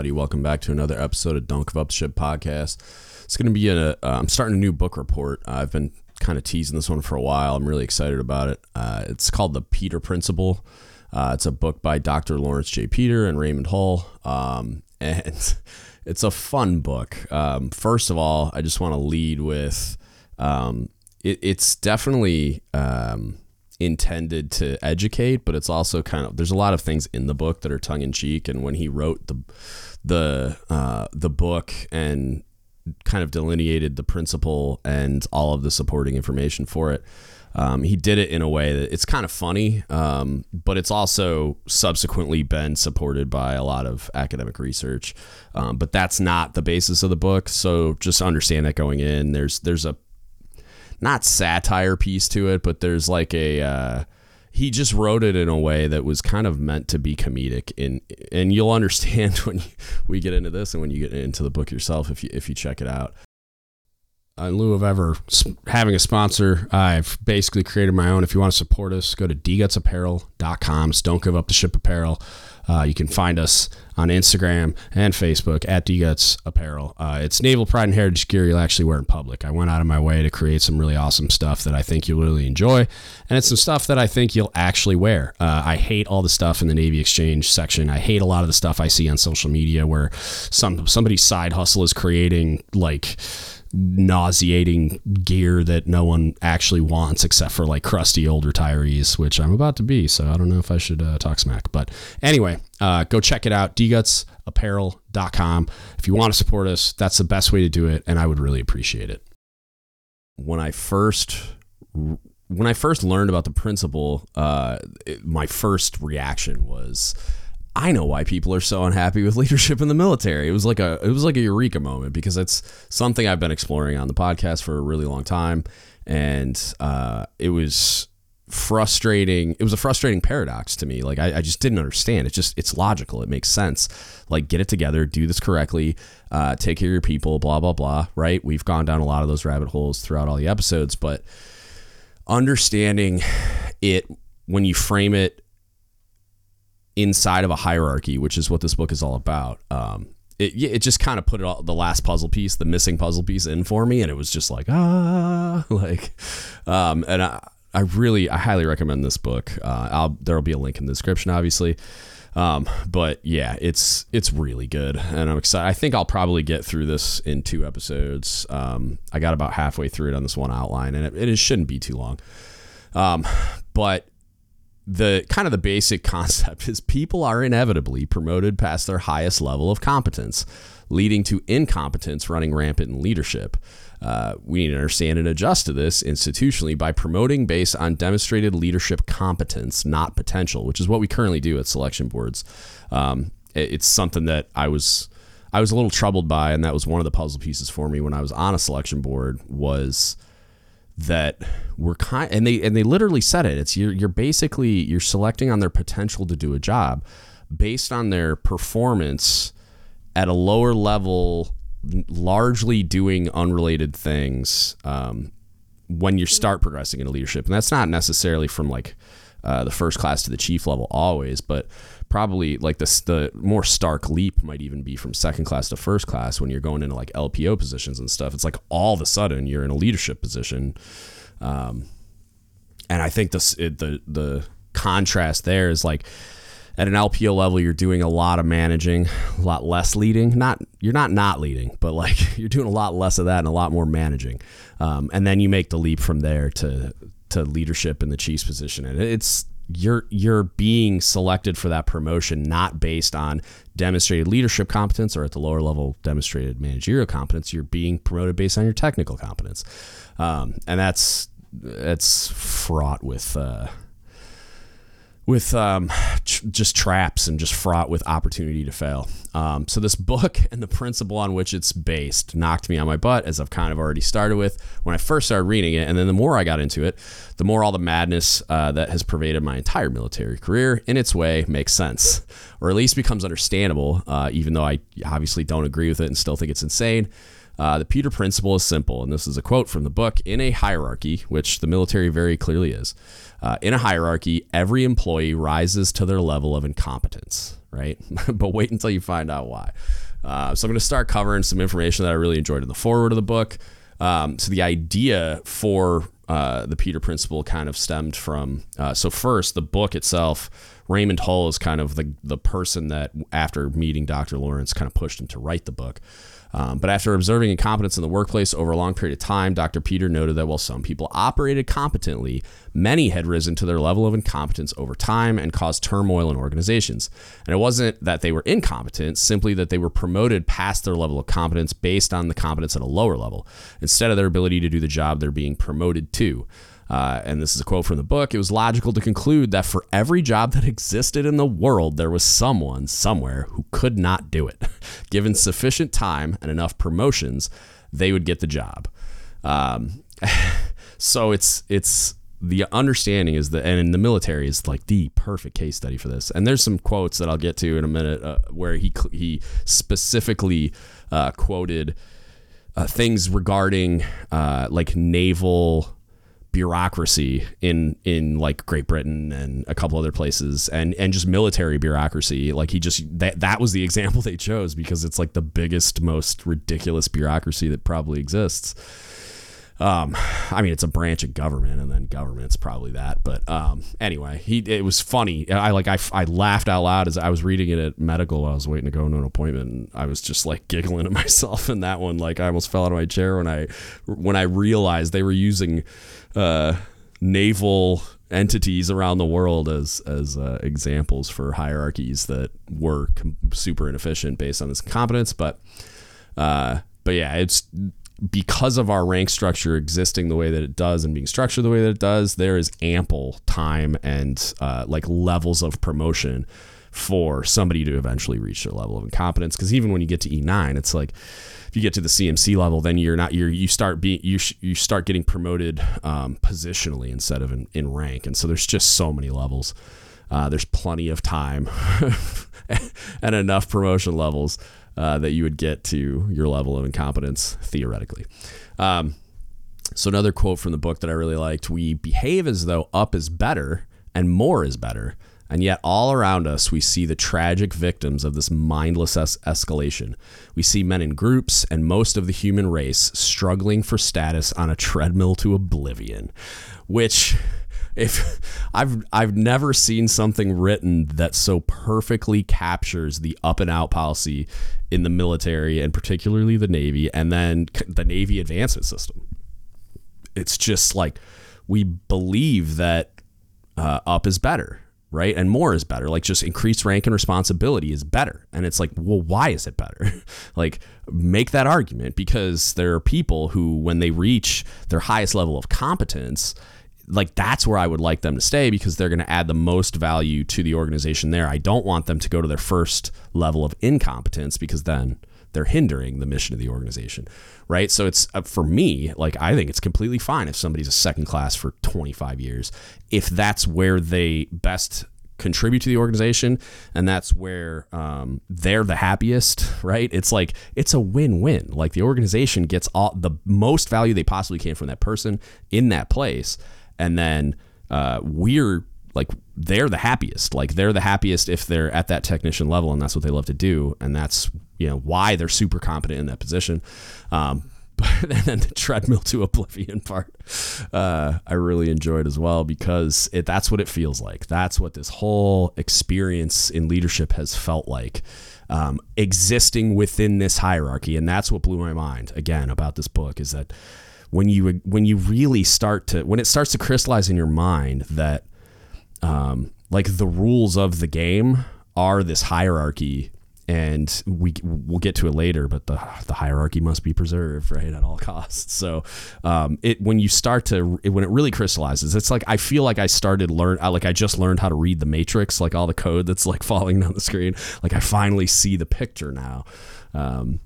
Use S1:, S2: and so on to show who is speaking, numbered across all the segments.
S1: Everybody? Welcome back to another episode of Don't Give Up Ship podcast. It's going to be a. Uh, I'm starting a new book report. Uh, I've been kind of teasing this one for a while. I'm really excited about it. Uh, it's called The Peter Principle. Uh, it's a book by Dr. Laurence J. Peter and Raymond Hull. Um, and it's a fun book. Um, first of all, I just want to lead with um, it, it's definitely um, intended to educate, but it's also kind of there's a lot of things in the book that are tongue in cheek. And when he wrote the the uh, the book and kind of delineated the principle and all of the supporting information for it. Um, he did it in a way that it's kind of funny, um, but it's also subsequently been supported by a lot of academic research. Um, but that's not the basis of the book. So just understand that going in, there's there's a not satire piece to it, but there's like a uh, he just wrote it in a way that was kind of meant to be comedic in and you'll understand when you, we get into this and when you get into the book yourself if you if you check it out in lieu of ever having a sponsor, I've basically created my own. If you want to support us, go to dgutsapparel.com. don't give up the ship apparel. Uh, you can find us on Instagram and Facebook at DGuts Apparel. Uh, it's naval pride and heritage gear you'll actually wear in public. I went out of my way to create some really awesome stuff that I think you'll really enjoy, and it's some stuff that I think you'll actually wear. Uh, I hate all the stuff in the Navy Exchange section. I hate a lot of the stuff I see on social media where some somebody's side hustle is creating like nauseating gear that no one actually wants except for like crusty old retirees, which I'm about to be. So I don't know if I should uh, talk smack. But anyway, uh, go check it out. dgutsapparel.com. If you want to support us, that's the best way to do it. And I would really appreciate it. When I first when I first learned about the principle, uh, it, my first reaction was, I know why people are so unhappy with leadership in the military. It was like a it was like a eureka moment because it's something I've been exploring on the podcast for a really long time, and uh, it was frustrating. It was a frustrating paradox to me. Like I, I, just didn't understand. It's just it's logical. It makes sense. Like get it together, do this correctly, uh, take care of your people, blah blah blah. Right? We've gone down a lot of those rabbit holes throughout all the episodes, but understanding it when you frame it inside of a hierarchy, which is what this book is all about. Um, it, it just kind of put it all, the last puzzle piece, the missing puzzle piece in for me. And it was just like, ah, like, um, and I, I really, I highly recommend this book. Uh, I'll, there'll be a link in the description, obviously. Um, but yeah, it's, it's really good. And I'm excited. I think I'll probably get through this in two episodes. Um, I got about halfway through it on this one outline and it, it shouldn't be too long. Um, but the kind of the basic concept is people are inevitably promoted past their highest level of competence, leading to incompetence running rampant in leadership. Uh, we need to understand and adjust to this institutionally by promoting based on demonstrated leadership competence, not potential, which is what we currently do at selection boards. Um, it, it's something that I was I was a little troubled by, and that was one of the puzzle pieces for me when I was on a selection board was that we're kind and they and they literally said it. It's you're, you're basically you're selecting on their potential to do a job based on their performance at a lower level largely doing unrelated things um, when you start progressing into leadership. And that's not necessarily from like uh, the first class to the chief level always but probably like the the more stark leap might even be from second class to first class when you're going into like LPO positions and stuff. It's like all of a sudden you're in a leadership position, um, and I think this it, the the contrast there is like at an LPO level you're doing a lot of managing, a lot less leading. Not you're not not leading, but like you're doing a lot less of that and a lot more managing, um, and then you make the leap from there to to leadership in the chief's position, and it's you're you're being selected for that promotion not based on demonstrated leadership competence or at the lower level demonstrated managerial competence. You're being promoted based on your technical competence. Um, and that's that's fraught with uh, with um, tr- just traps and just fraught with opportunity to fail. Um, so this book and the principle on which it's based knocked me on my butt, as I've kind of already started with when I first started reading it, and then the more I got into it, the more all the madness uh, that has pervaded my entire military career, in its way, makes sense, or at least becomes understandable. Uh, even though I obviously don't agree with it and still think it's insane. Uh, the Peter principle is simple, and this is a quote from the book In a hierarchy, which the military very clearly is. Uh, in a hierarchy, every employee rises to their level of incompetence. right? but wait until you find out why. Uh, so I'm going to start covering some information that I really enjoyed in the foreword of the book. Um, so the idea for uh, the Peter Principle kind of stemmed from. Uh, so first, the book itself, Raymond Hull is kind of the the person that after meeting Dr. Laurence kind of pushed him to write the book. Um, but after observing incompetence in the workplace over a long period of time, Dr. Peter noted that while some people operated competently, many had risen to their level of incompetence over time and caused turmoil in organizations. And it wasn't that they were incompetent, simply that they were promoted past their level of competence based on the competence at a lower level, instead of their ability to do the job they're being promoted to. Uh, and this is a quote from the book. It was logical to conclude that for every job that existed in the world, there was someone somewhere who could not do it. Given sufficient time and enough promotions, they would get the job. Um, so it's it's the understanding is that, and in the military is like the perfect case study for this. And there's some quotes that I'll get to in a minute uh, where he he specifically uh, quoted uh, things regarding uh, like naval bureaucracy in in like Great Britain and a couple other places and and just military bureaucracy. Like he just that that was the example they chose because it's like the biggest most ridiculous bureaucracy that probably exists. Um i mean it's a branch of government and then government's probably that but um anyway he it was funny. I like i, I laughed out loud as i was reading it at medical i was waiting to go to an appointment and i was just like giggling to myself in that one. Like i almost fell out of my chair when i when i realized they were using uh, naval entities around the world as as uh, examples for hierarchies that were com- super inefficient based on this competence. But uh, but yeah, it's because of our rank structure existing the way that it does and being structured the way that it does. There is ample time and uh, like levels of promotion for somebody to eventually reach their level of incompetence. Because even when you get to E9, it's like if you get to the CMC level, then you're not you're you start being you you start getting promoted um, positionally instead of in, in rank, and so there's just so many levels. Uh, there's plenty of time and enough promotion levels uh, that you would get to your level of incompetence theoretically. Um, so another quote from the book that I really liked: "We behave as though up is better and more is better." And yet, all around us, we see the tragic victims of this mindless es- escalation. We see men in groups and most of the human race struggling for status on a treadmill to oblivion. Which, if I've I've never seen something written that so perfectly captures the up and out policy in the military and particularly the Navy, and then the Navy advancement system. It's just like we believe that uh, up is better right? And more is better. Like just increased rank and responsibility is better. And it's like, well, why is it better? like make that argument because there are people who, when they reach their highest level of competence, like that's where I would like them to stay because they're going to add the most value to the organization there. I don't want them to go to their first level of incompetence because then they're hindering the mission of the organization, right? So it's uh, for me, like I think it's completely fine if somebody's a second class for 25 years, if that's where they best contribute to the organization and that's where um, they're the happiest right? It's like it's a win-win. Like the organization gets all the most value they possibly can from that person in that place. And then uh, we're like they're the happiest. Like they're the happiest if they're at that technician level and that's what they love to do and that's you know why they're super competent in that position. Um, but then the treadmill to oblivion part uh, i really enjoyed as well because it that's what it feels like. That's what this whole experience in leadership has felt like um, existing within this hierarchy. And that's what blew my mind again about this book is that when you when you really start to when it starts to crystallize in your mind that um, like the rules of the game are this hierarchy and we we'll get to it later but the the hierarchy must be preserved right at all costs. So um, it when you start to it, when it really crystallizes it's like I feel like I started learn like I just learned how to read the matrix like all the code that's like falling down the screen. Like I finally see the picture now. Um,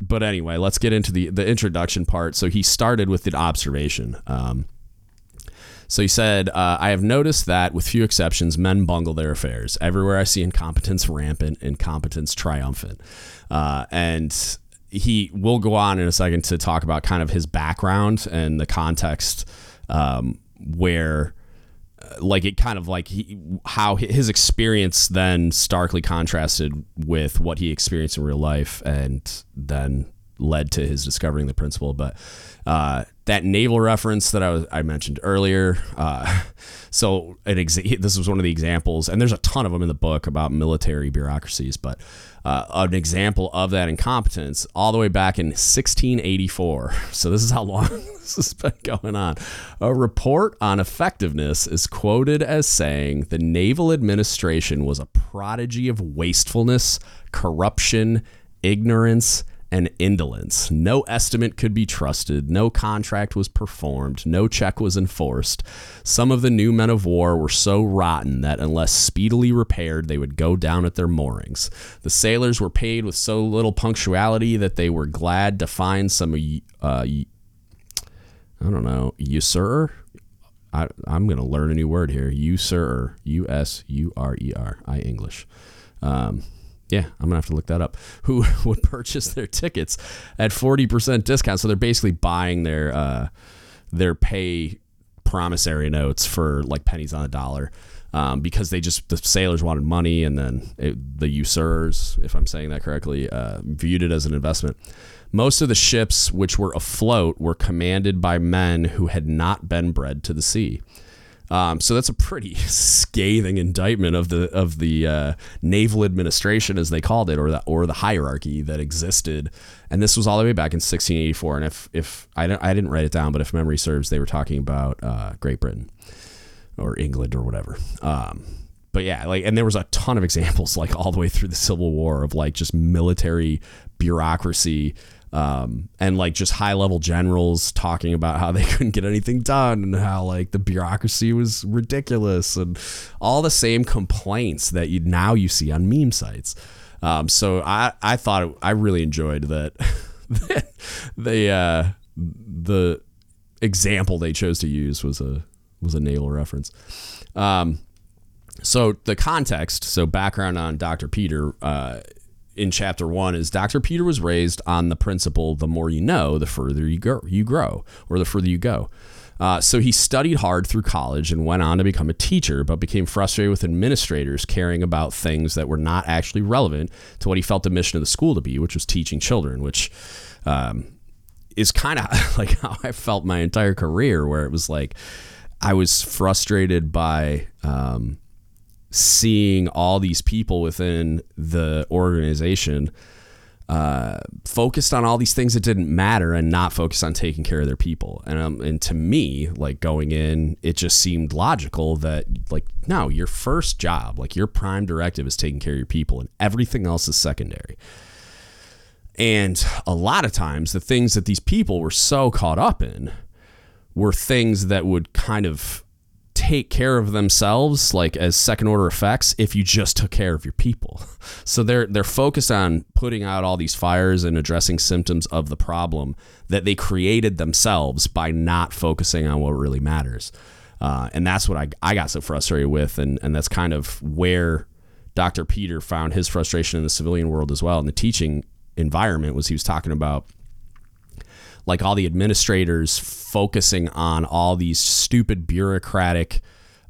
S1: but anyway let's get into the the introduction part. So he started with an observation. Um, so he said, uh, I have noticed that, with few exceptions, men bungle their affairs. Everywhere I see incompetence rampant, incompetence triumphant. Uh, and he will go on in a second to talk about kind of his background and the context um, where like it kind of like he, how his experience then starkly contrasted with what he experienced in real life and then led to his discovering the principle but uh, that naval reference that I, was, I mentioned earlier uh, so an exa- this was one of the examples and there's a ton of them in the book about military bureaucracies but uh, an example of that incompetence all the way back in 1684. So this is how long this has been going on. A report on effectiveness is quoted as saying the naval administration was a prodigy of wastefulness, corruption, ignorance, and indolence. No estimate could be trusted, no contract was performed, no check was enforced. Some of the new men of war were so rotten that unless speedily repaired, they would go down at their moorings. The sailors were paid with so little punctuality that they were glad to find some, uh, I don't know, usurer. I, I'm going to learn a new word here. Usurer. U S U R E R. I English. Um, yeah, I'm gonna have to look that up. Who would purchase their tickets at 40% discount? So they're basically buying their uh, their pay promissory notes for like pennies on a dollar. Um, because they just the sailors wanted money, and then it, the usurers, if I'm saying that correctly, uh, viewed it as an investment. Most of the ships which were afloat were commanded by men who had not been bred to the sea. Um, so that's a pretty scathing indictment of the of the uh, naval administration, as they called it, or the or the hierarchy that existed. And this was all the way back in 1684. And if if I don't, I didn't write it down, but if memory serves, they were talking about uh, Great Britain or England or whatever. Um, but yeah, like, and there was a ton of examples, like all the way through the Civil War, of like just military bureaucracy um, and like just high level generals talking about how they couldn't get anything done and how like the bureaucracy was ridiculous and all the same complaints that you now you see on meme sites. Um, so I I thought it, I really enjoyed that the uh, the example they chose to use was a was a naval reference. Um, so the context, so background on Dr. Peter, uh, in chapter one is Dr. Peter was raised on the principle the more you know, the further you go, you grow, or the further you go. Uh, so he studied hard through college and went on to become a teacher, but became frustrated with administrators caring about things that were not actually relevant to what he felt the mission of the school to be, which was teaching children, which um, is kind of like how I felt my entire career, where it was like I was frustrated by. Um, seeing all these people within the organization uh, focused on all these things that didn't matter and not focused on taking care of their people. And um, and to me, like going in, it just seemed logical that like no, your first job, like your prime directive is taking care of your people, and everything else is secondary. And a lot of times, the things that these people were so caught up in were things that would kind of take care of themselves like as second order effects if you just took care of your people. So they're they're focused on putting out all these fires and addressing symptoms of the problem that they created themselves by not focusing on what really matters. Uh, and that's what I, I got so frustrated with and, and that's kind of where Dr. Peter found his frustration in the civilian world as well in the teaching environment was he was talking about like all the administrators focusing on all these stupid bureaucratic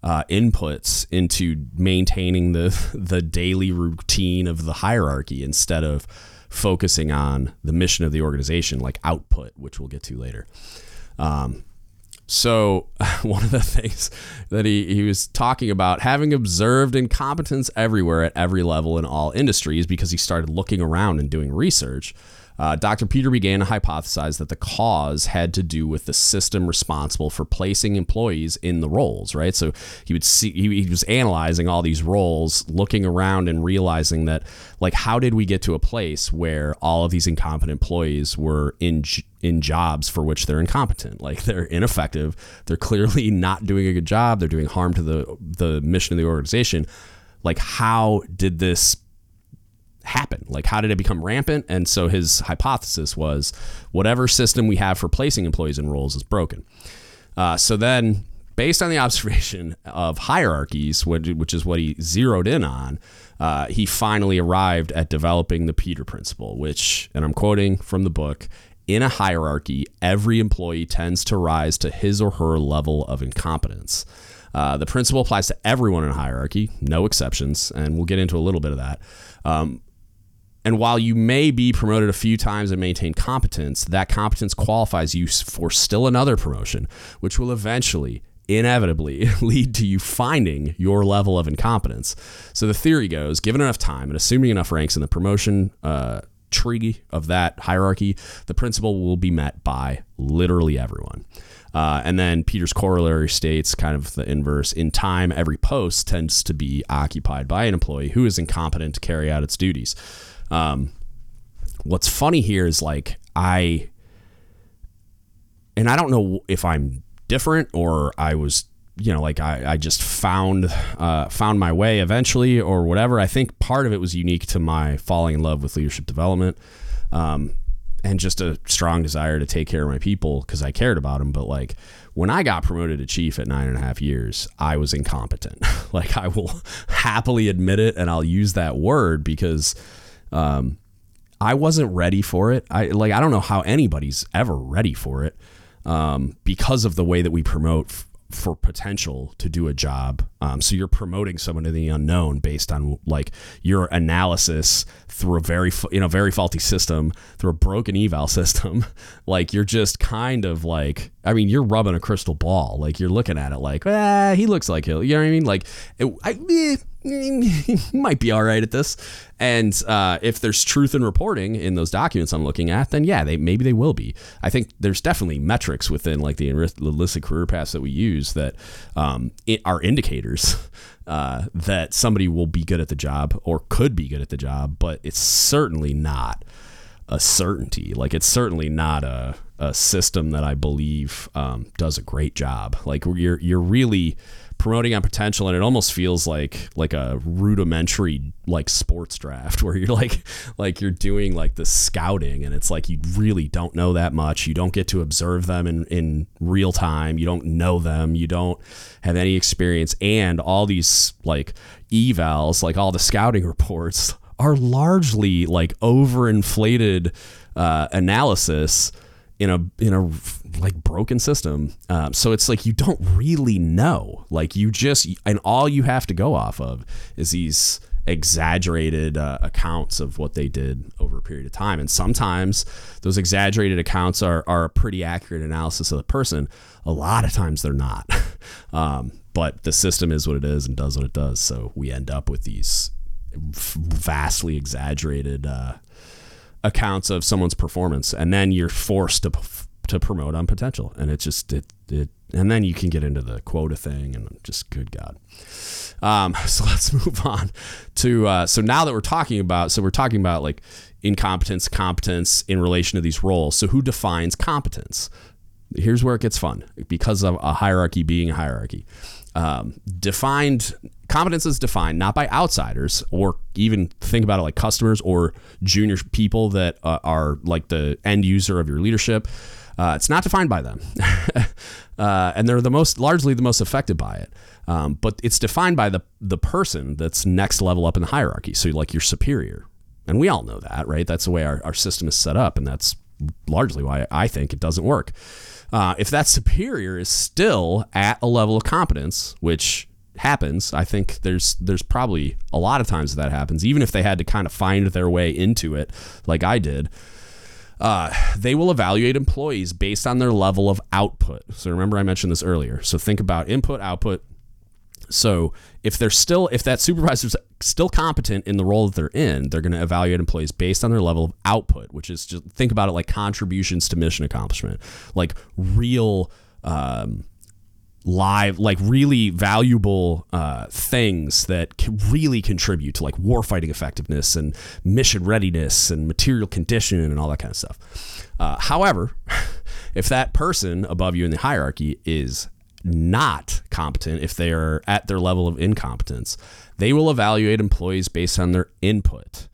S1: uh, inputs into maintaining the the daily routine of the hierarchy instead of focusing on the mission of the organization, like output, which we'll get to later. Um, so one of the things that he, he was talking about having observed incompetence everywhere at every level in all industries because he started looking around and doing research uh, Dr. Peter began to hypothesize that the cause had to do with the system responsible for placing employees in the roles, right? So he would see, he, he was analyzing all these roles, looking around and realizing that, like, how did we get to a place where all of these incompetent employees were in, in jobs for which they're incompetent? Like, they're ineffective. They're clearly not doing a good job. They're doing harm to the, the mission of the organization. Like, how did this happen? Like, how did it become rampant? And so his hypothesis was whatever system we have for placing employees in roles is broken. Uh, so then, based on the observation of hierarchies, which is what he zeroed in on, uh, he finally arrived at developing the Peter principle, which, and I'm quoting from the book, in a hierarchy, every employee tends to rise to his or her level of incompetence. Uh, the principle applies to everyone in a hierarchy, no exceptions, and we'll get into a little bit of that. Um, and while you may be promoted a few times and maintain competence, that competence qualifies you for still another promotion, which will eventually, inevitably, lead to you finding your level of incompetence. So the theory goes given enough time and assuming enough ranks in the promotion uh, tree of that hierarchy, the principle will be met by literally everyone. Uh, and then Peter's corollary states kind of the inverse. In time, every post tends to be occupied by an employee who is incompetent to carry out its duties. Um, what's funny here is like I, and I don't know if I'm different or I was, you know, like I, I just found uh, found my way eventually or whatever. I think part of it was unique to my falling in love with leadership development. Um, and just a strong desire to take care of my people because I cared about them. But like when I got promoted to chief at nine and a half years, I was incompetent. like I will happily admit it, and I'll use that word because um, I wasn't ready for it. I like I don't know how anybody's ever ready for it um, because of the way that we promote f- for potential to do a job. Um, so you're promoting someone to the unknown based on like your analysis through a very you know very faulty system through a broken eval system. like you're just kind of like I mean you're rubbing a crystal ball. Like you're looking at it like ah he looks like he'll you know what I mean like it, I, eh, he might be all right at this. And uh, if there's truth in reporting in those documents I'm looking at, then yeah, they maybe they will be. I think there's definitely metrics within like the illicit career paths that we use that um, are indicators uh, that somebody will be good at the job or could be good at the job, but it's certainly not a certainty. Like it's certainly not a, a system that I believe um, does a great job. Like you're you're really promoting on potential and it almost feels like like a rudimentary like sports draft where you're like like you're doing like the scouting and it's like you really don't know that much. You don't get to observe them in in real time. You don't know them. You don't have any experience. And all these like evals like all the scouting reports are largely like overinflated uh, analysis in a in a like broken system. Um, so it's like you don't really know. Like you just and all you have to go off of is these exaggerated uh, accounts of what they did over a period of time. And sometimes those exaggerated accounts are are a pretty accurate analysis of the person. A lot of times they're not. um, but the system is what it is and does what it does. So we end up with these vastly exaggerated uh, accounts of someone's performance, and then you're forced to to promote on potential, and it just it it, and then you can get into the quota thing, and just good God. Um, so let's move on to uh, so now that we're talking about so we're talking about like incompetence, competence in relation to these roles. So who defines competence? Here's where it gets fun because of a hierarchy being a hierarchy. Um, defined competence is defined not by outsiders or even think about it like customers or junior people that uh, are like the end user of your leadership. Uh, it's not defined by them, uh, and they're the most largely the most affected by it. Um, but it's defined by the the person that's next level up in the hierarchy. So like your superior, and we all know that, right? That's the way our, our system is set up, and that's largely why I think it doesn't work. Uh, if that superior is still at a level of competence, which happens. I think there's there's probably a lot of times that happens, even if they had to kind of find their way into it, like I did. Uh, they will evaluate employees based on their level of output. So remember, I mentioned this earlier. So think about input, output. So if they're still, if that supervisor's still competent in the role that they're in, they're going to evaluate employees based on their level of output, which is just think about it like contributions to mission accomplishment, like real. Um, live, like really valuable uh, things that can really contribute to like warfighting effectiveness and mission readiness and material condition and all that kind of stuff. Uh, however, if that person above you in the hierarchy is not competent, if they are at their level of incompetence, they will evaluate employees based on their input.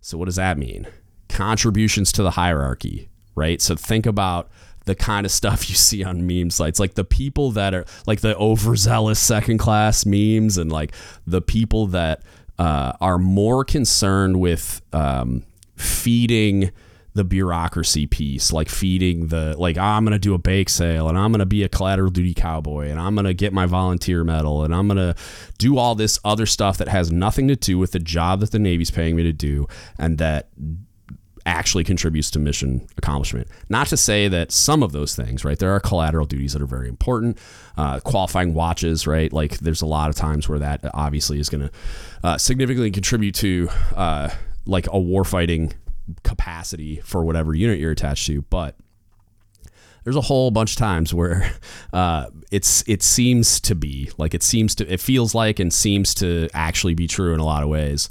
S1: So, what does that mean? Contributions to the hierarchy, right? So, think about the kind of stuff you see on meme sites like the people that are like the overzealous second class memes and like the people that uh, are more concerned with um, feeding the bureaucracy piece, like feeding the like oh, I'm gonna do a bake sale and I'm gonna be a collateral duty cowboy and I'm gonna get my volunteer medal and I'm gonna do all this other stuff that has nothing to do with the job that the Navy's paying me to do and that actually contributes to mission accomplishment. Not to say that some of those things, right? There are collateral duties that are very important. Uh, qualifying watches, right? Like there's a lot of times where that obviously is going to uh, significantly contribute to uh, like a warfighting capacity for whatever unit you're attached to, but there's a whole bunch of times where uh, it's it seems to be like it seems to it feels like and seems to actually be true in a lot of ways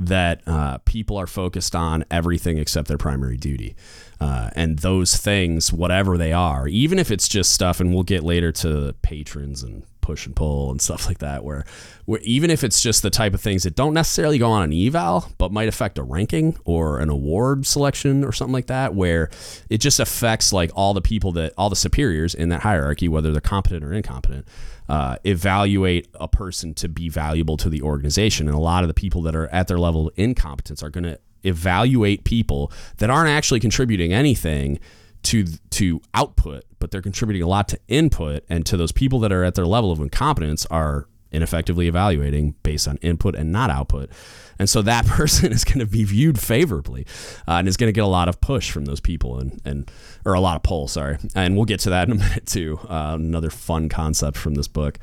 S1: that uh, people are focused on everything except their primary duty. Uh, and those things, whatever they are, even if it's just stuff, and we'll get later to patrons and push and pull and stuff like that, where, where even if it's just the type of things that don't necessarily go on an eval, but might affect a ranking or an award selection or something like that, where it just affects like all the people that all the superiors in that hierarchy, whether they're competent or incompetent. Uh, evaluate a person to be valuable to the organization. And a lot of the people that are at their level of incompetence are going to evaluate people that aren't actually contributing anything to to output, but they're contributing a lot to input. And to those people that are at their level of incompetence are ineffectively evaluating based on input and not output. And so that person is going to be viewed favorably uh, and is going to get a lot of push from those people and, and or a lot of pull, sorry. And we'll get to that in a minute too. Uh, another fun concept from this book.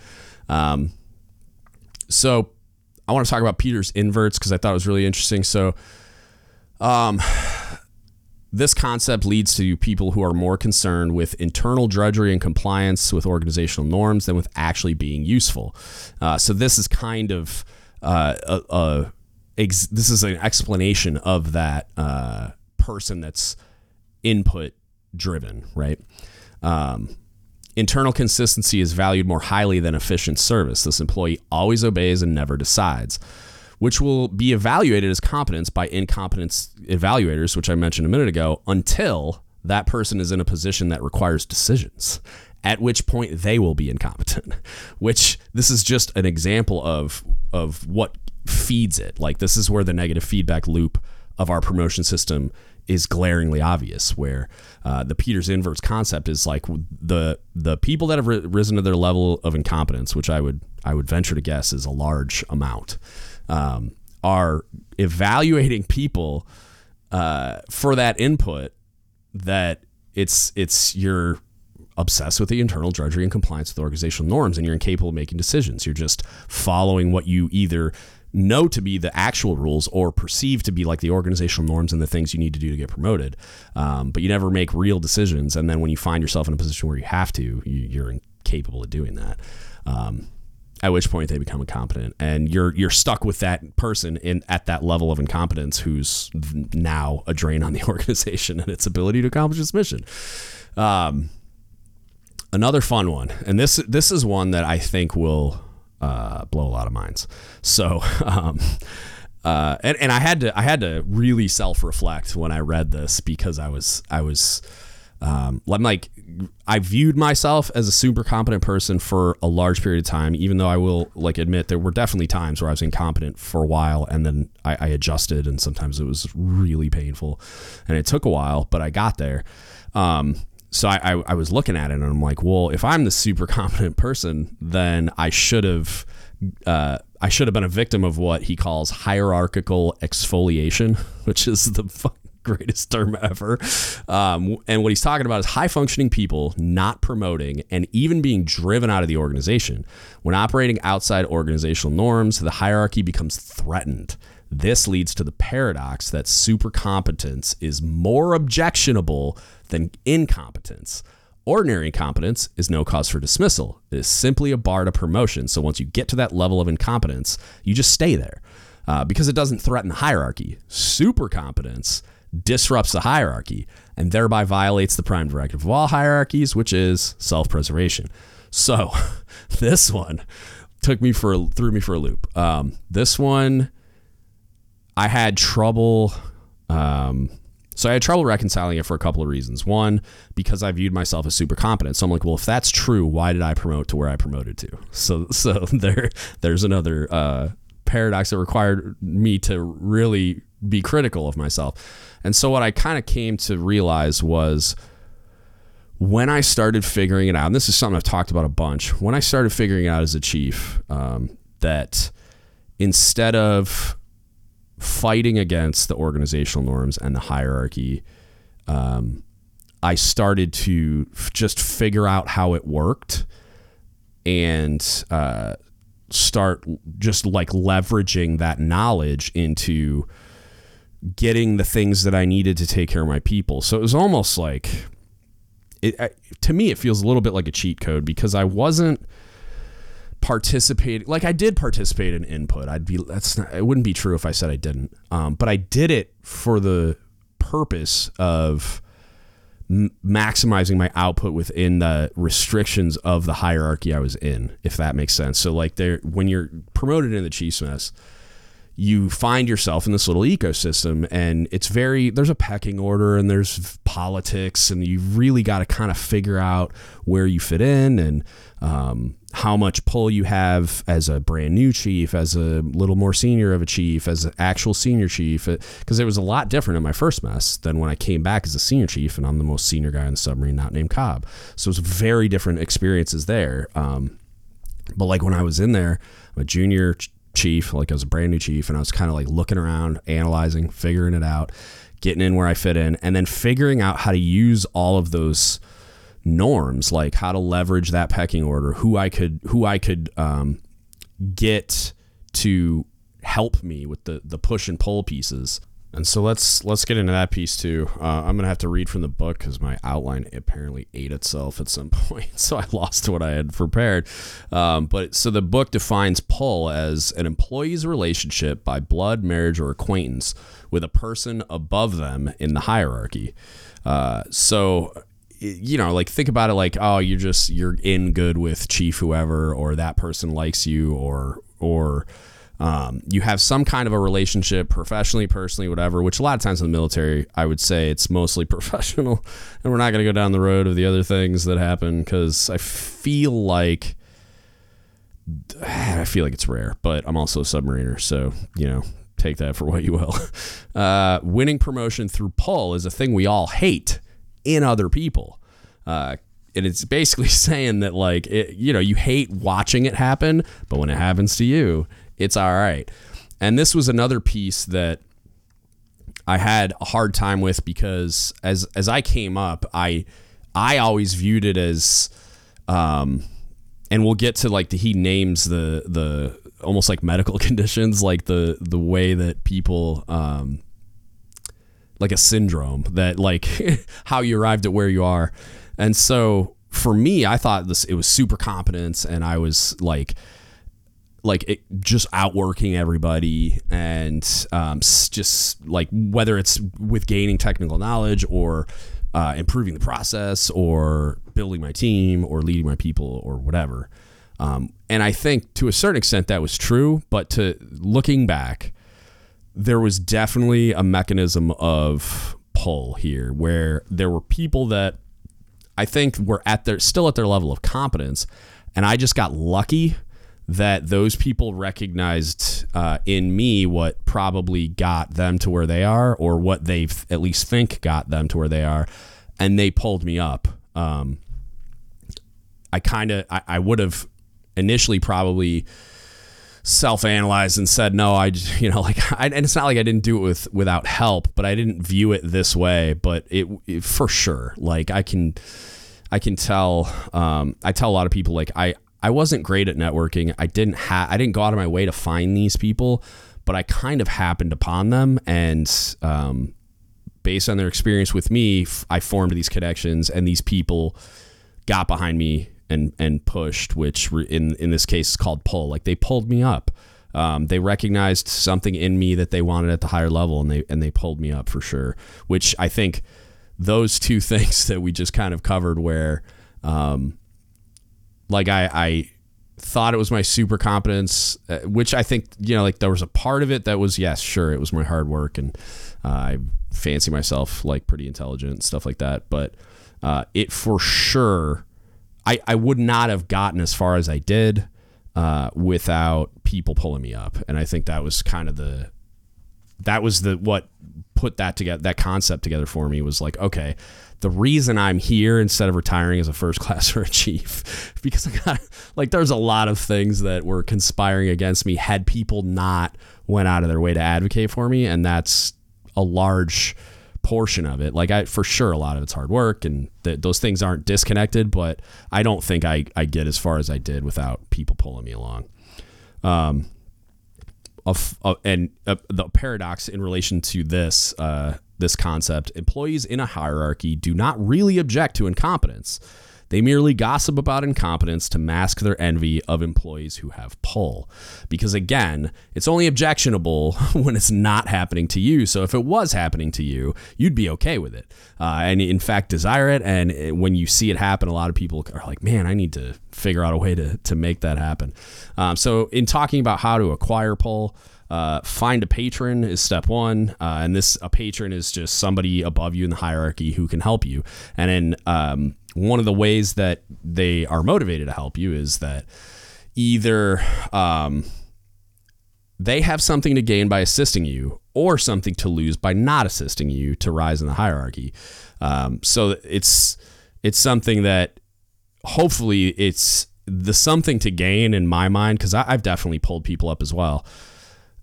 S1: Um, so I want to talk about Peter's inverse because I thought it was really interesting. So um, this concept leads to people who are more concerned with internal drudgery and compliance with organizational norms than with actually being useful. Uh, so this is kind of uh, a, a ex- this is an explanation of that uh, person that's input driven, right? Um, internal consistency is valued more highly than efficient service. This employee always obeys and never decides which will be evaluated as competence by incompetence evaluators, which I mentioned a minute ago, until that person is in a position that requires decisions, at which point they will be incompetent. Which this is just an example of of what feeds it. Like this is where the negative feedback loop of our promotion system is glaringly obvious. Where uh, the Peters inverse concept is like the the people that have risen to their level of incompetence, which I would I would venture to guess is a large amount um, are evaluating people uh, for that input that it's it's you're obsessed with the internal drudgery and compliance with organizational norms and you're incapable of making decisions. You're just following what you either know to be the actual rules or perceive to be like the organizational norms and the things you need to do to get promoted. Um, but you never make real decisions. And then when you find yourself in a position where you have to you, are incapable of doing that. Um, at which point they become incompetent. And you're you're stuck with that person in at that level of incompetence who's now a drain on the organization and its ability to accomplish its mission. Um, another fun one and this this is one that i think will uh, blow a lot of minds. So um, uh, and, and i had to i had to really self-reflect when i read this because i was i was um, I'm like, I viewed myself as a super competent person for a large period of time, even though I will like admit there were definitely times where I was incompetent for a while and then I, I adjusted and sometimes it was really painful and it took a while, but I got there. Um, so I, I, I was looking at it and I'm like, well, if I'm the super competent person, then I should have, uh, I should have been a victim of what he calls hierarchical exfoliation, which is the greatest term ever. Um, and what he's talking about is high functioning people not promoting and even being driven out of the organization. When operating outside organizational norms, the hierarchy becomes threatened. This leads to the paradox that super competence is more objectionable than incompetence. Ordinary incompetence is no cause for dismissal. It is simply a bar to promotion. So once you get to that level of incompetence, you just stay there uh, because it doesn't threaten the hierarchy. Super competence disrupts the hierarchy and thereby violates the prime directive of all hierarchies, which is self preservation. So this one took me for threw me for a loop. Um, this one, I had trouble. Um, so I had trouble reconciling it for a couple of reasons. One, because I viewed myself as super competent. So I'm like, well, if that's true, why did I promote to where I promoted to? So so there there's another uh, paradox that required me to really be critical of myself. And so what I kind of came to realize was when I started figuring it out, and this is something I've talked about a bunch, when I started figuring out as a chief um, that instead of fighting against the organizational norms and the hierarchy, um, I started to f- just figure out how it worked and uh, start just like leveraging that knowledge into getting the things that I needed to take care of my people. So it was almost like it to me it feels a little bit like a cheat code because I wasn't participating like I did participate in input. I'd be that's not, it wouldn't be true if I said I didn't. Um, but I did it for the purpose of maximizing my output within the restrictions of the hierarchy I was in, if that makes sense. So like there when you're promoted in the Chiefs mess, you find yourself in this little ecosystem and it's very there's a pecking order and there's politics and you really got to kind of figure out where you fit in and um, how much pull you have as a brand new chief as a little more senior of a chief as an actual senior chief because it was a lot different in my first mess than when i came back as a senior chief and i'm the most senior guy in the submarine not named COB. So it's very different experiences there um, but like when i was in there I'm a junior chief, like I was a brand new chief, and I was kind of like looking around, analyzing, figuring it out, getting in where I fit in, and then figuring out how to use all of those norms, like how to leverage that pecking order, who I could who I could um, get to help me with the the push and pull pieces and so let's let's get into that piece too. Uh, I'm gonna have to read from the book because my outline apparently ate itself at some point, so I lost what I had prepared. Um, but so the book defines pull as an employee's relationship by blood, marriage, or acquaintance with a person above them in the hierarchy. Uh, so you know like think about it like oh you're just you're in good with chief whoever or that person likes you or or um, you have some kind of a relationship professionally, personally, whatever, which a lot of times in the military, I would say it's mostly professional. And we're not going to go down the road of the other things that happen because I feel like. I feel like it's rare, but I'm also a submariner, so you know, take that for what you will. Uh, winning promotion through pull is a thing we all hate in other people. Uh, and it's basically saying that like it, you know you hate watching it happen but when it happens to you it's all right. And this was another piece that I had a hard time with because as as I came up, I I always viewed it as um and we'll get to like the he names the the almost like medical conditions like the the way that people um like a syndrome that like how you arrived at where you are. And so for me, I thought this it was super competence and I was like like it, just outworking everybody and um, just like whether it's with gaining technical knowledge or uh, improving the process or building my team or leading my people or whatever. Um, and I think to a certain extent that was true, but to looking back, there was definitely a mechanism of pull here where there were people that I think were at their still at their level of competence, and I just got lucky that those people recognized uh, in me what probably got them to where they are, or what they at least think got them to where they are, and they pulled me up. Um, I kind of I, I would have initially probably self-analyzed and said no I you know like I, and it's not like I didn't do it with without help but I didn't view it this way but it, it for sure like I can I can tell um, I tell a lot of people like I I wasn't great at networking. I didn't have I didn't go out of my way to find these people, but I kind of happened upon them and um, based on their experience with me, I formed these connections and these people got behind me and and pushed, which in in this case is called pull. Like they pulled me up. Um, they recognized something in me that they wanted at the higher level, and they and they pulled me up for sure. Which I think those two things that we just kind of covered, where um, like I, I thought it was my super competence, uh, which I think you know, like there was a part of it that was yes, sure, it was my hard work, and uh, I fancy myself like pretty intelligent and stuff like that. But uh, it for sure, I I would not have gotten as far as I did uh, without people pulling me up, and I think that was kind of the that was the what put that together that concept together for me was like okay the reason I'm here instead of retiring as a first class or a chief because I got like there's a lot of things that were conspiring against me had people not went out of their way to advocate for me and that's a large portion of it. Like I for sure a lot of it's hard work and th- those things aren't disconnected but I don't think I I get as far as I did without people pulling me along. Um of, of and uh, the paradox in relation to this uh, this concept. Employees in a hierarchy do not really object to incompetence they merely gossip about incompetence to mask their envy of employees who have pull. Because again, it's only objectionable when it's not happening to you. So if it was happening to you, you'd be okay with it. Uh, and in fact, desire it. And when you see it happen, a lot of people are like, man, I need to figure out a way to, to make that happen. Um, so in talking about how to acquire pull, uh, find a patron is step one, uh, and this a patron is just somebody above you in the hierarchy who can help you. And then um, one of the ways that they are motivated to help you is that either um, they have something to gain by assisting you, or something to lose by not assisting you to rise in the hierarchy. Um, so it's it's something that hopefully it's the something to gain in my mind because I've definitely pulled people up as well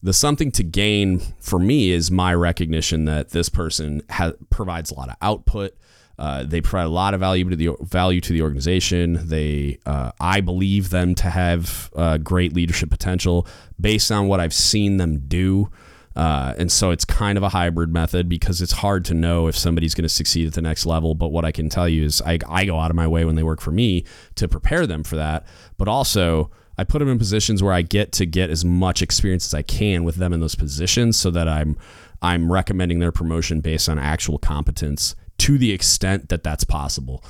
S1: the something to gain for me is my recognition that this person provides a lot of output. Uh, they provide a lot of value to the value to the organization. They, uh, I believe them to have uh, great leadership potential based on what I've seen them do. Uh, and so it's kind of a hybrid method because it's hard to know if somebody's going to succeed at the next level. But what I can tell you is I, I go out of my way when they work for me to prepare them for that. But also, I put them in positions where I get to get as much experience as I can with them in those positions so that I'm I'm recommending their promotion based on actual competence to the extent that that's possible.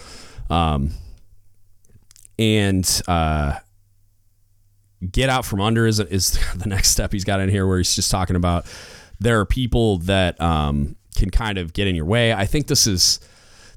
S1: Um, and uh, get out from under is, is the next step he's got in here where he's just talking about there are people that um, can kind of get in your way. I think this is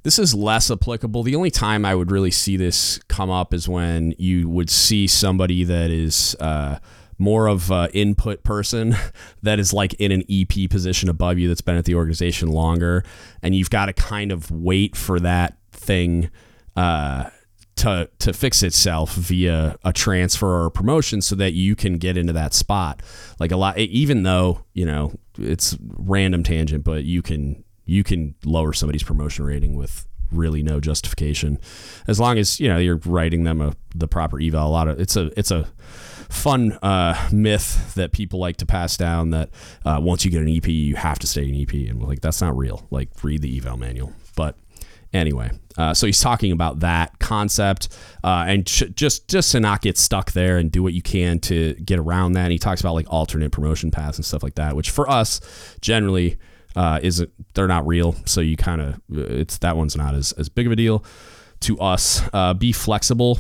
S1: this is less applicable. The only time I would really see this come up is when you would see somebody that is uh, more of an input person that is like in an EP position above you that's been at the organization longer, and you've got to kind of wait for that thing. Uh, to to fix itself via a transfer or a promotion so that you can get into that spot like a lot even though you know it's random tangent but you can you can lower somebody's promotion rating with really no justification as long as you know you're writing them a, the proper eval a lot of it's a it's a fun uh, myth that people like to pass down that uh, once you get an ep you have to stay an ep and like that's not real like read the eval manual but anyway uh, so he's talking about that concept uh, and ch- just just to not get stuck there and do what you can to get around that and he talks about like alternate promotion paths and stuff like that which for us generally uh, isn't they're not real. So you kind of it's that one's not as as big of a deal to us. Uh, be flexible.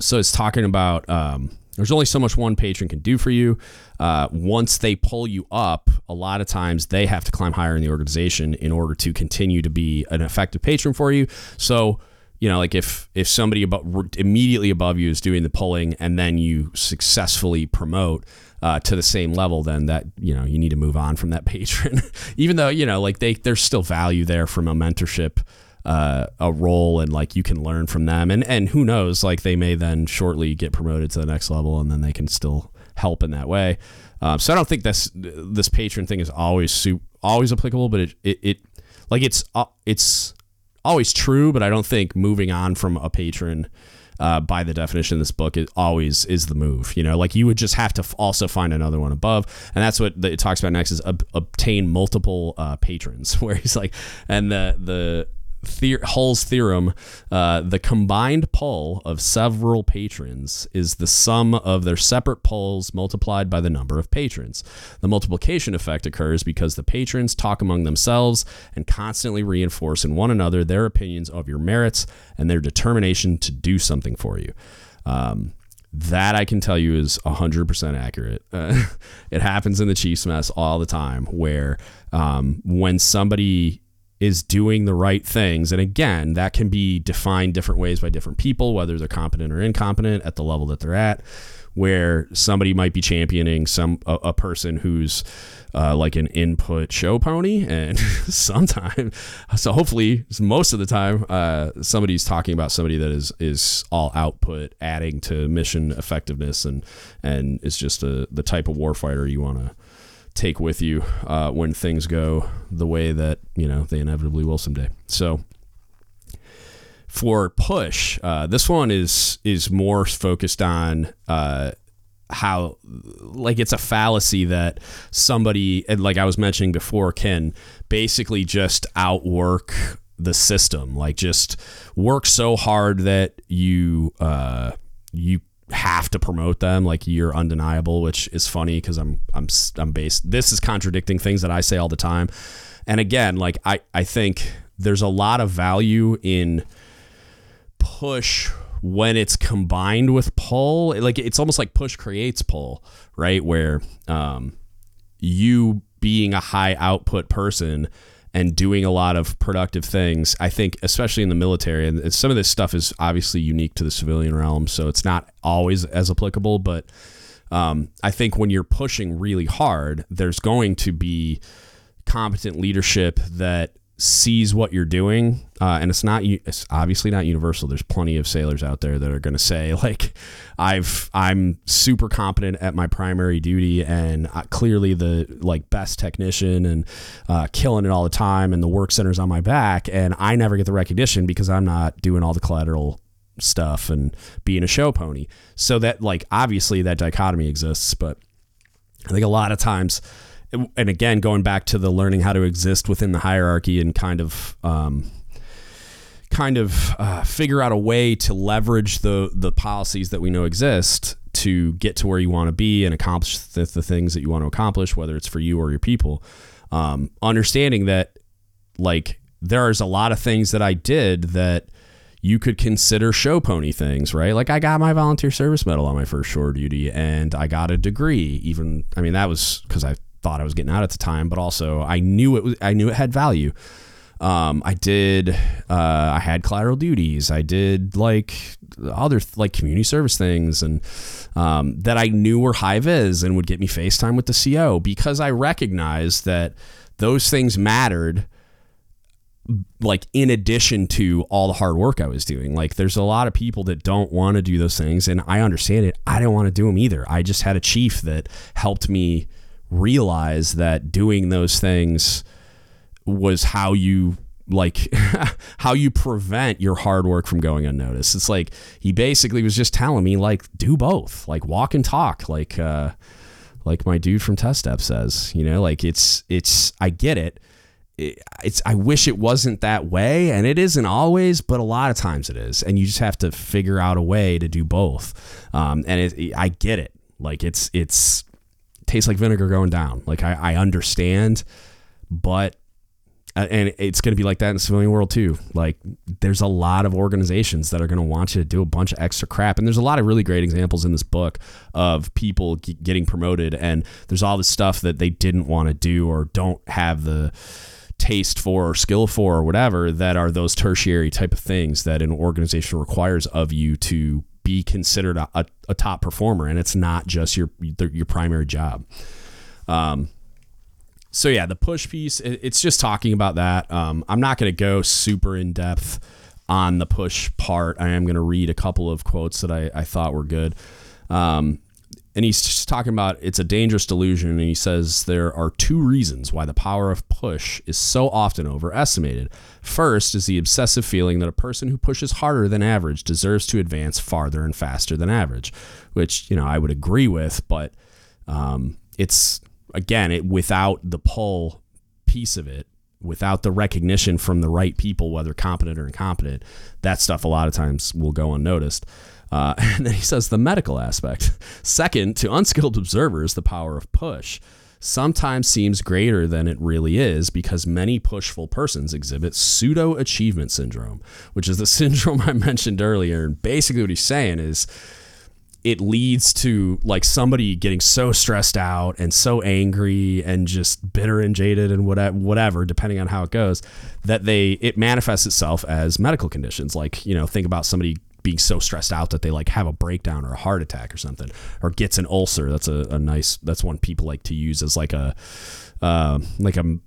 S1: So it's talking about um, there's only so much one patron can do for you. Uh, once they pull you up, a lot of times they have to climb higher in the organization in order to continue to be an effective patron for you. So you know, like if if somebody above, immediately above you is doing the pulling and then you successfully promote, uh, to the same level, then that you know you need to move on from that patron. Even though you know like they there's still value there from a mentorship. Uh, a role and like you can learn from them and and who knows like they may then shortly get promoted to the next level and then they can still help in that way um, so I don't think this this patron thing is always su- always applicable but it, it, it like it's uh, it's always true but I don't think moving on from a patron uh, by the definition of this book, it always is the move. You know, like you would just have to also find another one above, and that's what it talks about next is ob- obtain multiple uh, patrons. Where he's like, and the the the- Hull's theorem, uh, the combined pull of several patrons is the sum of their separate pulls multiplied by the number of patrons. The multiplication effect occurs because the patrons talk among themselves and constantly reinforce in one another their opinions of your merits and their determination to do something for you. Um, that I can tell you is 100% accurate. Uh, it happens in the Chiefs mess all the time where um, when somebody is doing the right things. And again, that can be defined different ways by different people, whether they're competent or incompetent at the level that they're at. where somebody might be championing some a, a person who's uh, like an input show pony, and sometimes, so hopefully, most of the time, uh, somebody's talking about somebody that is is all output, adding to mission effectiveness, and and is just a the type of warfighter you want to take with you uh, when things go the way that you know they inevitably will someday. So for push, uh, this one is is more focused on uh, how like it's a fallacy that somebody like I was mentioning before can basically just outwork the system like just work so hard that you uh you have to promote them like you're undeniable which is funny because I'm I'm I'm based this is contradicting things that I say all the time and again like I I think there's a lot of value in push when it's combined with pull, like it's almost like push creates pull, right? Where um, you being a high output person and doing a lot of productive things, I think, especially in the military, and some of this stuff is obviously unique to the civilian realm, so it's not always as applicable, but um, I think when you're pushing really hard, there's going to be competent leadership that sees what you're doing uh, and it's not it's obviously not universal. There's plenty of sailors out there that are going to say like i've i'm super competent at my primary duty and uh, clearly the like best technician and uh, killing it all the time and the work center's on my back and i never get the recognition because i'm not doing all the collateral stuff and being a show pony. So that like obviously that dichotomy exists but i think a lot of times and again, going back to the learning how to exist within the hierarchy and kind of um, kind of uh, figure out a way to leverage the the policies that we know exist to get to where you want to be and accomplish the, the, things that you want to accomplish, whether it's for you or your people. Um, understanding that, like, there's a lot of things that I did that you could consider show pony things, right? Like I got my volunteer service medal on my first shore duty and I got a degree. Even, I mean, that was because I thought I was getting out at the time, but also I knew it was I knew it had value. Um, I did uh, I had collateral duties. I did like other like community service things and um, that I knew were high vis and would get me FaceTime with the CO because I recognized that those things mattered like in addition to all the hard work I was doing. Like there's a lot of people that don't want to do those things and I understand it. I didn't want to do them either. I just had a chief that helped me realize that doing those things was how you like how you prevent your hard work from going unnoticed. It's like he basically was just telling me like do both, like walk and talk, like uh like my dude from Test Step says, you know, like it's it's I get it. It's I wish it wasn't that way and it isn't always, but a lot of times it is. And you just have to figure out a way to do both. Um and it, I get it. Like it's it's tastes like vinegar going down. Like I, I understand, but uh, and it's going to be like that in the civilian world too. Like there's a lot of organizations that are going to want you to do a bunch of extra crap, and there's a lot of really great examples in this book of people g- getting promoted, and there's all this stuff that they didn't want to do or don't have the taste for or skill for or whatever that are those tertiary type of things that an organization requires of you to be considered a, a, a top performer, and it's not just your your primary job. Um, so yeah, the push piece, it's just talking about that. Um, I'm not going to go super in depth on the push part. I am going to read a couple of quotes that I, I thought were good. Um, and he's talking about it's a dangerous delusion and he says there are two reasons why the power of push is so often overestimated. First is the obsessive feeling that a person who pushes harder than average deserves to advance farther and faster than average which you know i would agree with but um, it's again it without the pull piece of it without the recognition from the right people whether competent or incompetent that stuff a lot of times will go unnoticed uh, and then he says the medical aspect. Second, to unskilled observers, the power of push sometimes seems greater than it really is because many pushful persons exhibit pseudo achievement syndrome, which is the syndrome I mentioned earlier. And basically, what he's saying is it leads to like somebody getting so stressed out and so angry and just bitter and jaded and whatever, whatever, depending on how it goes, that they it manifests itself as medical conditions. Like you know, think about somebody being so stressed out that they like have a breakdown or a heart attack or something or gets an ulcer that's a, a nice that's one people like to use as like a uh, like a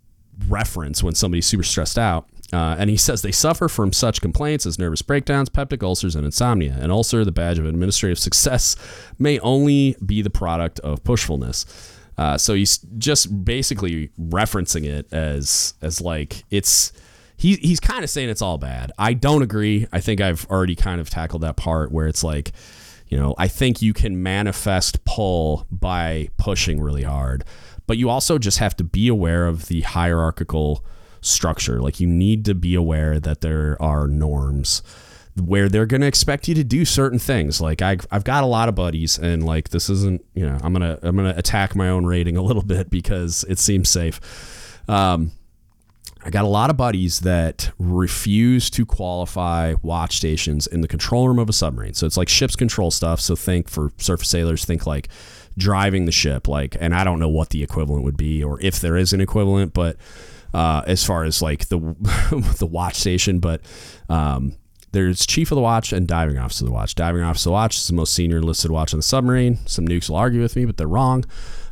S1: reference when somebody's super stressed out uh, and he says they suffer from such complaints as nervous breakdowns, peptic ulcers, and insomnia. An ulcer, the badge of administrative success, may only be the product of pushfulness. Uh, so he's just basically referencing it as as like it's he he's kind of saying it's all bad. I don't agree. I think I've already kind of tackled that part where it's like, you know, I think you can manifest pull by pushing really hard, but you also just have to be aware of the hierarchical structure. Like you need to be aware that there are norms where they're going to expect you to do certain things. Like I, I've got a lot of buddies, and like this isn't, you know, I'm gonna I'm gonna attack my own rating a little bit because it seems safe. Um, I got a lot of buddies that refuse to qualify watch stations in the control room of a submarine. So it's like ship's control stuff. So think for surface sailors, think like driving the ship, like, and I don't know what the equivalent would be or if there is an equivalent, but uh, as far as like the the watch station, but um, there's chief of the watch and diving officer of the watch. Diving officer of the watch is the most senior enlisted watch on the submarine. Some nukes will argue with me, but they're wrong.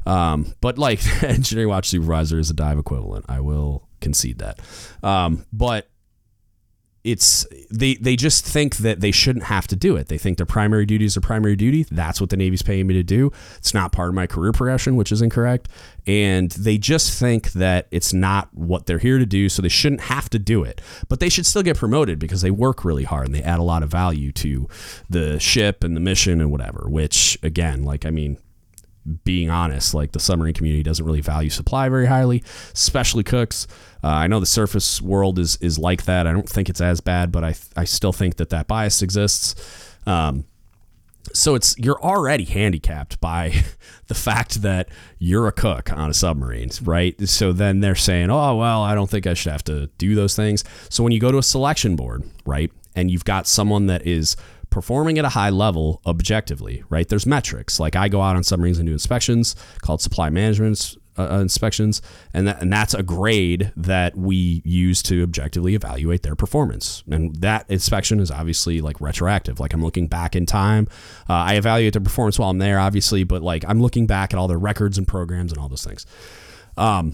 S1: Um, but like engineering watch supervisor is a dive equivalent. I will concede that. Um, but it's they they just think that they shouldn't have to do it. They think their primary duty is their primary duty. That's what the Navy's paying me to do. It's not part of my career progression, which is incorrect. And they just think that it's not what they're here to do, so they shouldn't have to do it. But they should still get promoted because they work really hard and they add a lot of value to the ship and the mission and whatever. Which again, like I mean, being honest, like the submarine community doesn't really value supply very highly, especially cooks. Uh, I know the surface world is is like that. I don't think it's as bad, but I I still think that that bias exists. Um, so it's you're already handicapped by the fact that you're a cook on a submarine, right? So then they're saying, "Oh, well, I don't think I should have to do those things." So when you go to a selection board, right, and you've got someone that is performing at a high level objectively, right? There's metrics. Like I go out on submarines and do inspections called supply management uh, uh, inspections, and that, and that's a grade that we use to objectively evaluate their performance. And that inspection is obviously like retroactive. Like I'm looking back in time. Uh, I evaluate their performance while I'm there, obviously, but like I'm looking back at all their records and programs and all those things. Um,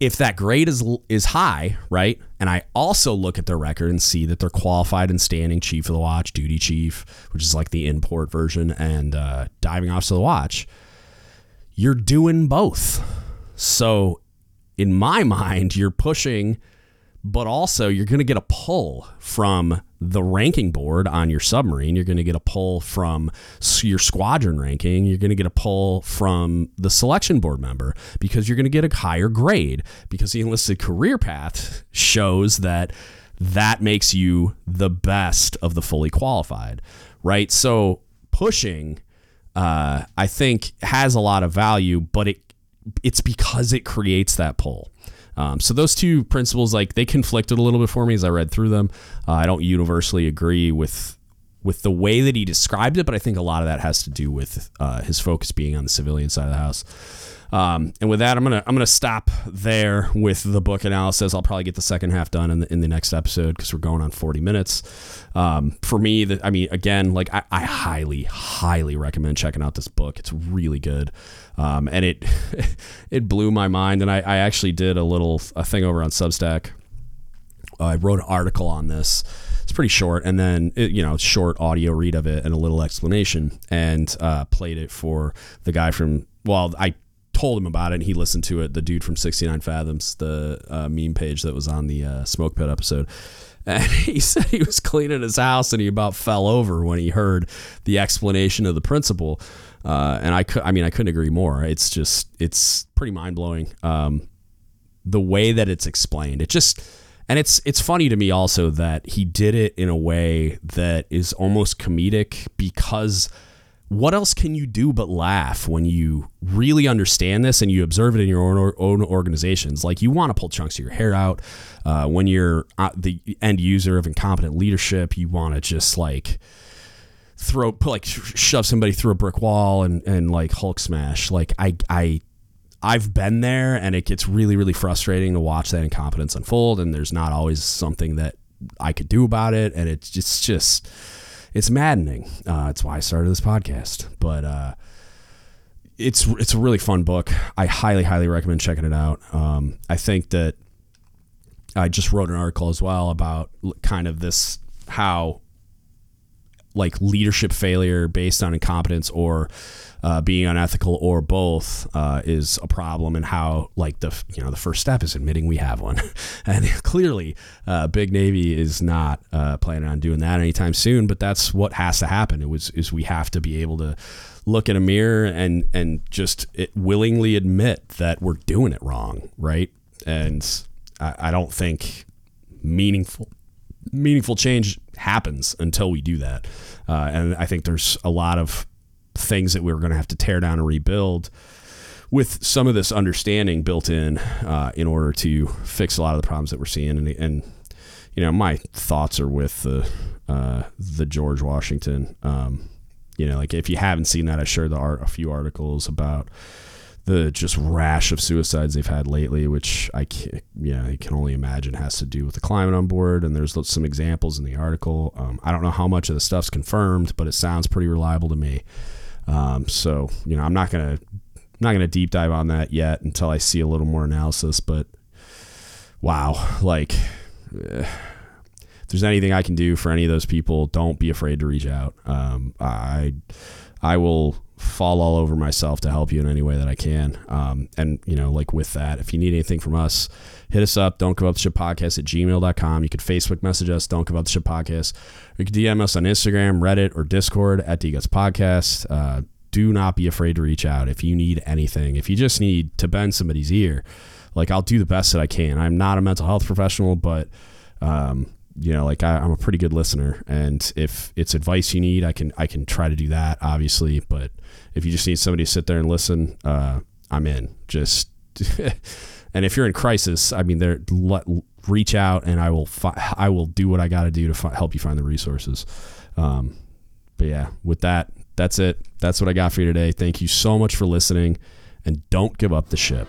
S1: if that grade is is high, right, and I also look at their record and see that they're qualified and standing chief of the watch, duty chief, which is like the import version, and uh, diving officer of the watch, you're doing both. So, in my mind, you're pushing but also you're going to get a pull from the ranking board on your submarine. You're going to get a pull from your squadron ranking. You're going to get a pull from the selection board member because you're going to get a higher grade because the enlisted career path shows that that makes you the best of the fully qualified, right? So pushing, uh, I think, has a lot of value, but it it's because it creates that pull. Um, so those two principles, like they conflicted a little bit for me as I read through them. Uh, I don't universally agree with with the way that he described it, but I think a lot of that has to do with uh, his focus being on the civilian side of the house. Um, and with that, I'm gonna I'm gonna stop there with the book analysis. I'll probably get the second half done in the in the next episode because we're going on 40 minutes. Um, for me, the, I mean, again, like I, I, highly highly recommend checking out this book. It's really good. Um, and it it blew my mind. And I, I actually did a little a thing over on Substack. I wrote an article on this. It's pretty short, and then it, you know, short audio read of it and a little explanation, and uh, played it for the guy from. Well, I told him about it, and he listened to it. The dude from 69 Fathoms, the uh, meme page that was on the uh, Smoke Pit episode. And he said he was cleaning his house and he about fell over when he heard the explanation of the principle. Uh, and I could, I mean, I couldn't agree more. It's just, it's pretty mind blowing. Um, the way that it's explained, it just, and it's it's funny to me also that he did it in a way that is almost comedic because what else can you do but laugh when you really understand this and you observe it in your own, own organizations? Like you want to pull chunks of your hair out. Uh, when you're uh, the end user of incompetent leadership, you want to just like throw like shove somebody through a brick wall and and like Hulk smash. Like I I I've been there and it gets really really frustrating to watch that incompetence unfold and there's not always something that I could do about it, and it's just just it's maddening. Uh, that's why I started this podcast. But uh, it's it's a really fun book. I highly highly recommend checking it out. Um, I think that I just wrote an article as well about kind of this how like leadership failure based on incompetence or uh, being unethical or both uh, is a problem and how like the you know the first step is admitting we have one. And clearly uh, big navy is not uh, planning on doing that anytime soon but that's what has to happen. It was is we have to be able to look in a mirror and and just willingly admit that we're doing it wrong right? And I, I don't think meaningful meaningful change happens until we do that. Uh, and I think there's a lot of things that we're going to have to tear down and rebuild with some of this understanding built in uh, in order to fix a lot of the problems that we're seeing. And, and you know, my thoughts are with the uh, the George Washington. Um, you know, like if you haven't seen that, I shared the art, a few articles about the just rash of suicides they've had lately, which I can, yeah, I can only imagine has to do with the climate on board. And there's some examples in the article. Um, I don't know how much of the stuff's confirmed, but it sounds pretty reliable to me. Um, so you know, I'm not gonna not gonna deep dive on that yet until I see a little more analysis. But wow, like. Eh, if there's anything I can do for any of those people, don't be afraid to reach out. Um, I, I will fall all over myself to help you in any way that I can. Um, and, you know, like with that, if you need anything from us, hit us up. Don't give up the ship podcast at gmail.com. You could Facebook message us. Don't give up the ship podcast. You can DM us on Instagram, Reddit, or Discord at DGuts Podcast. Uh, do not be afraid to reach out if you need anything. If you just need to bend somebody's ear, like I'll do the best that I can. I'm not a mental health professional, but um, you know, like I, am a pretty good listener, and if it's advice you need, I can I can try to do that, obviously. But if you just need somebody to sit there and listen, uh, I'm in. Just and if you're in crisis, I mean, there let, reach out, and I will fi- I will do what I got to do to fi- help you find the resources. Um, but yeah, with that, that's it. That's what I got for you today. Thank you so much for listening, and don't give up the ship.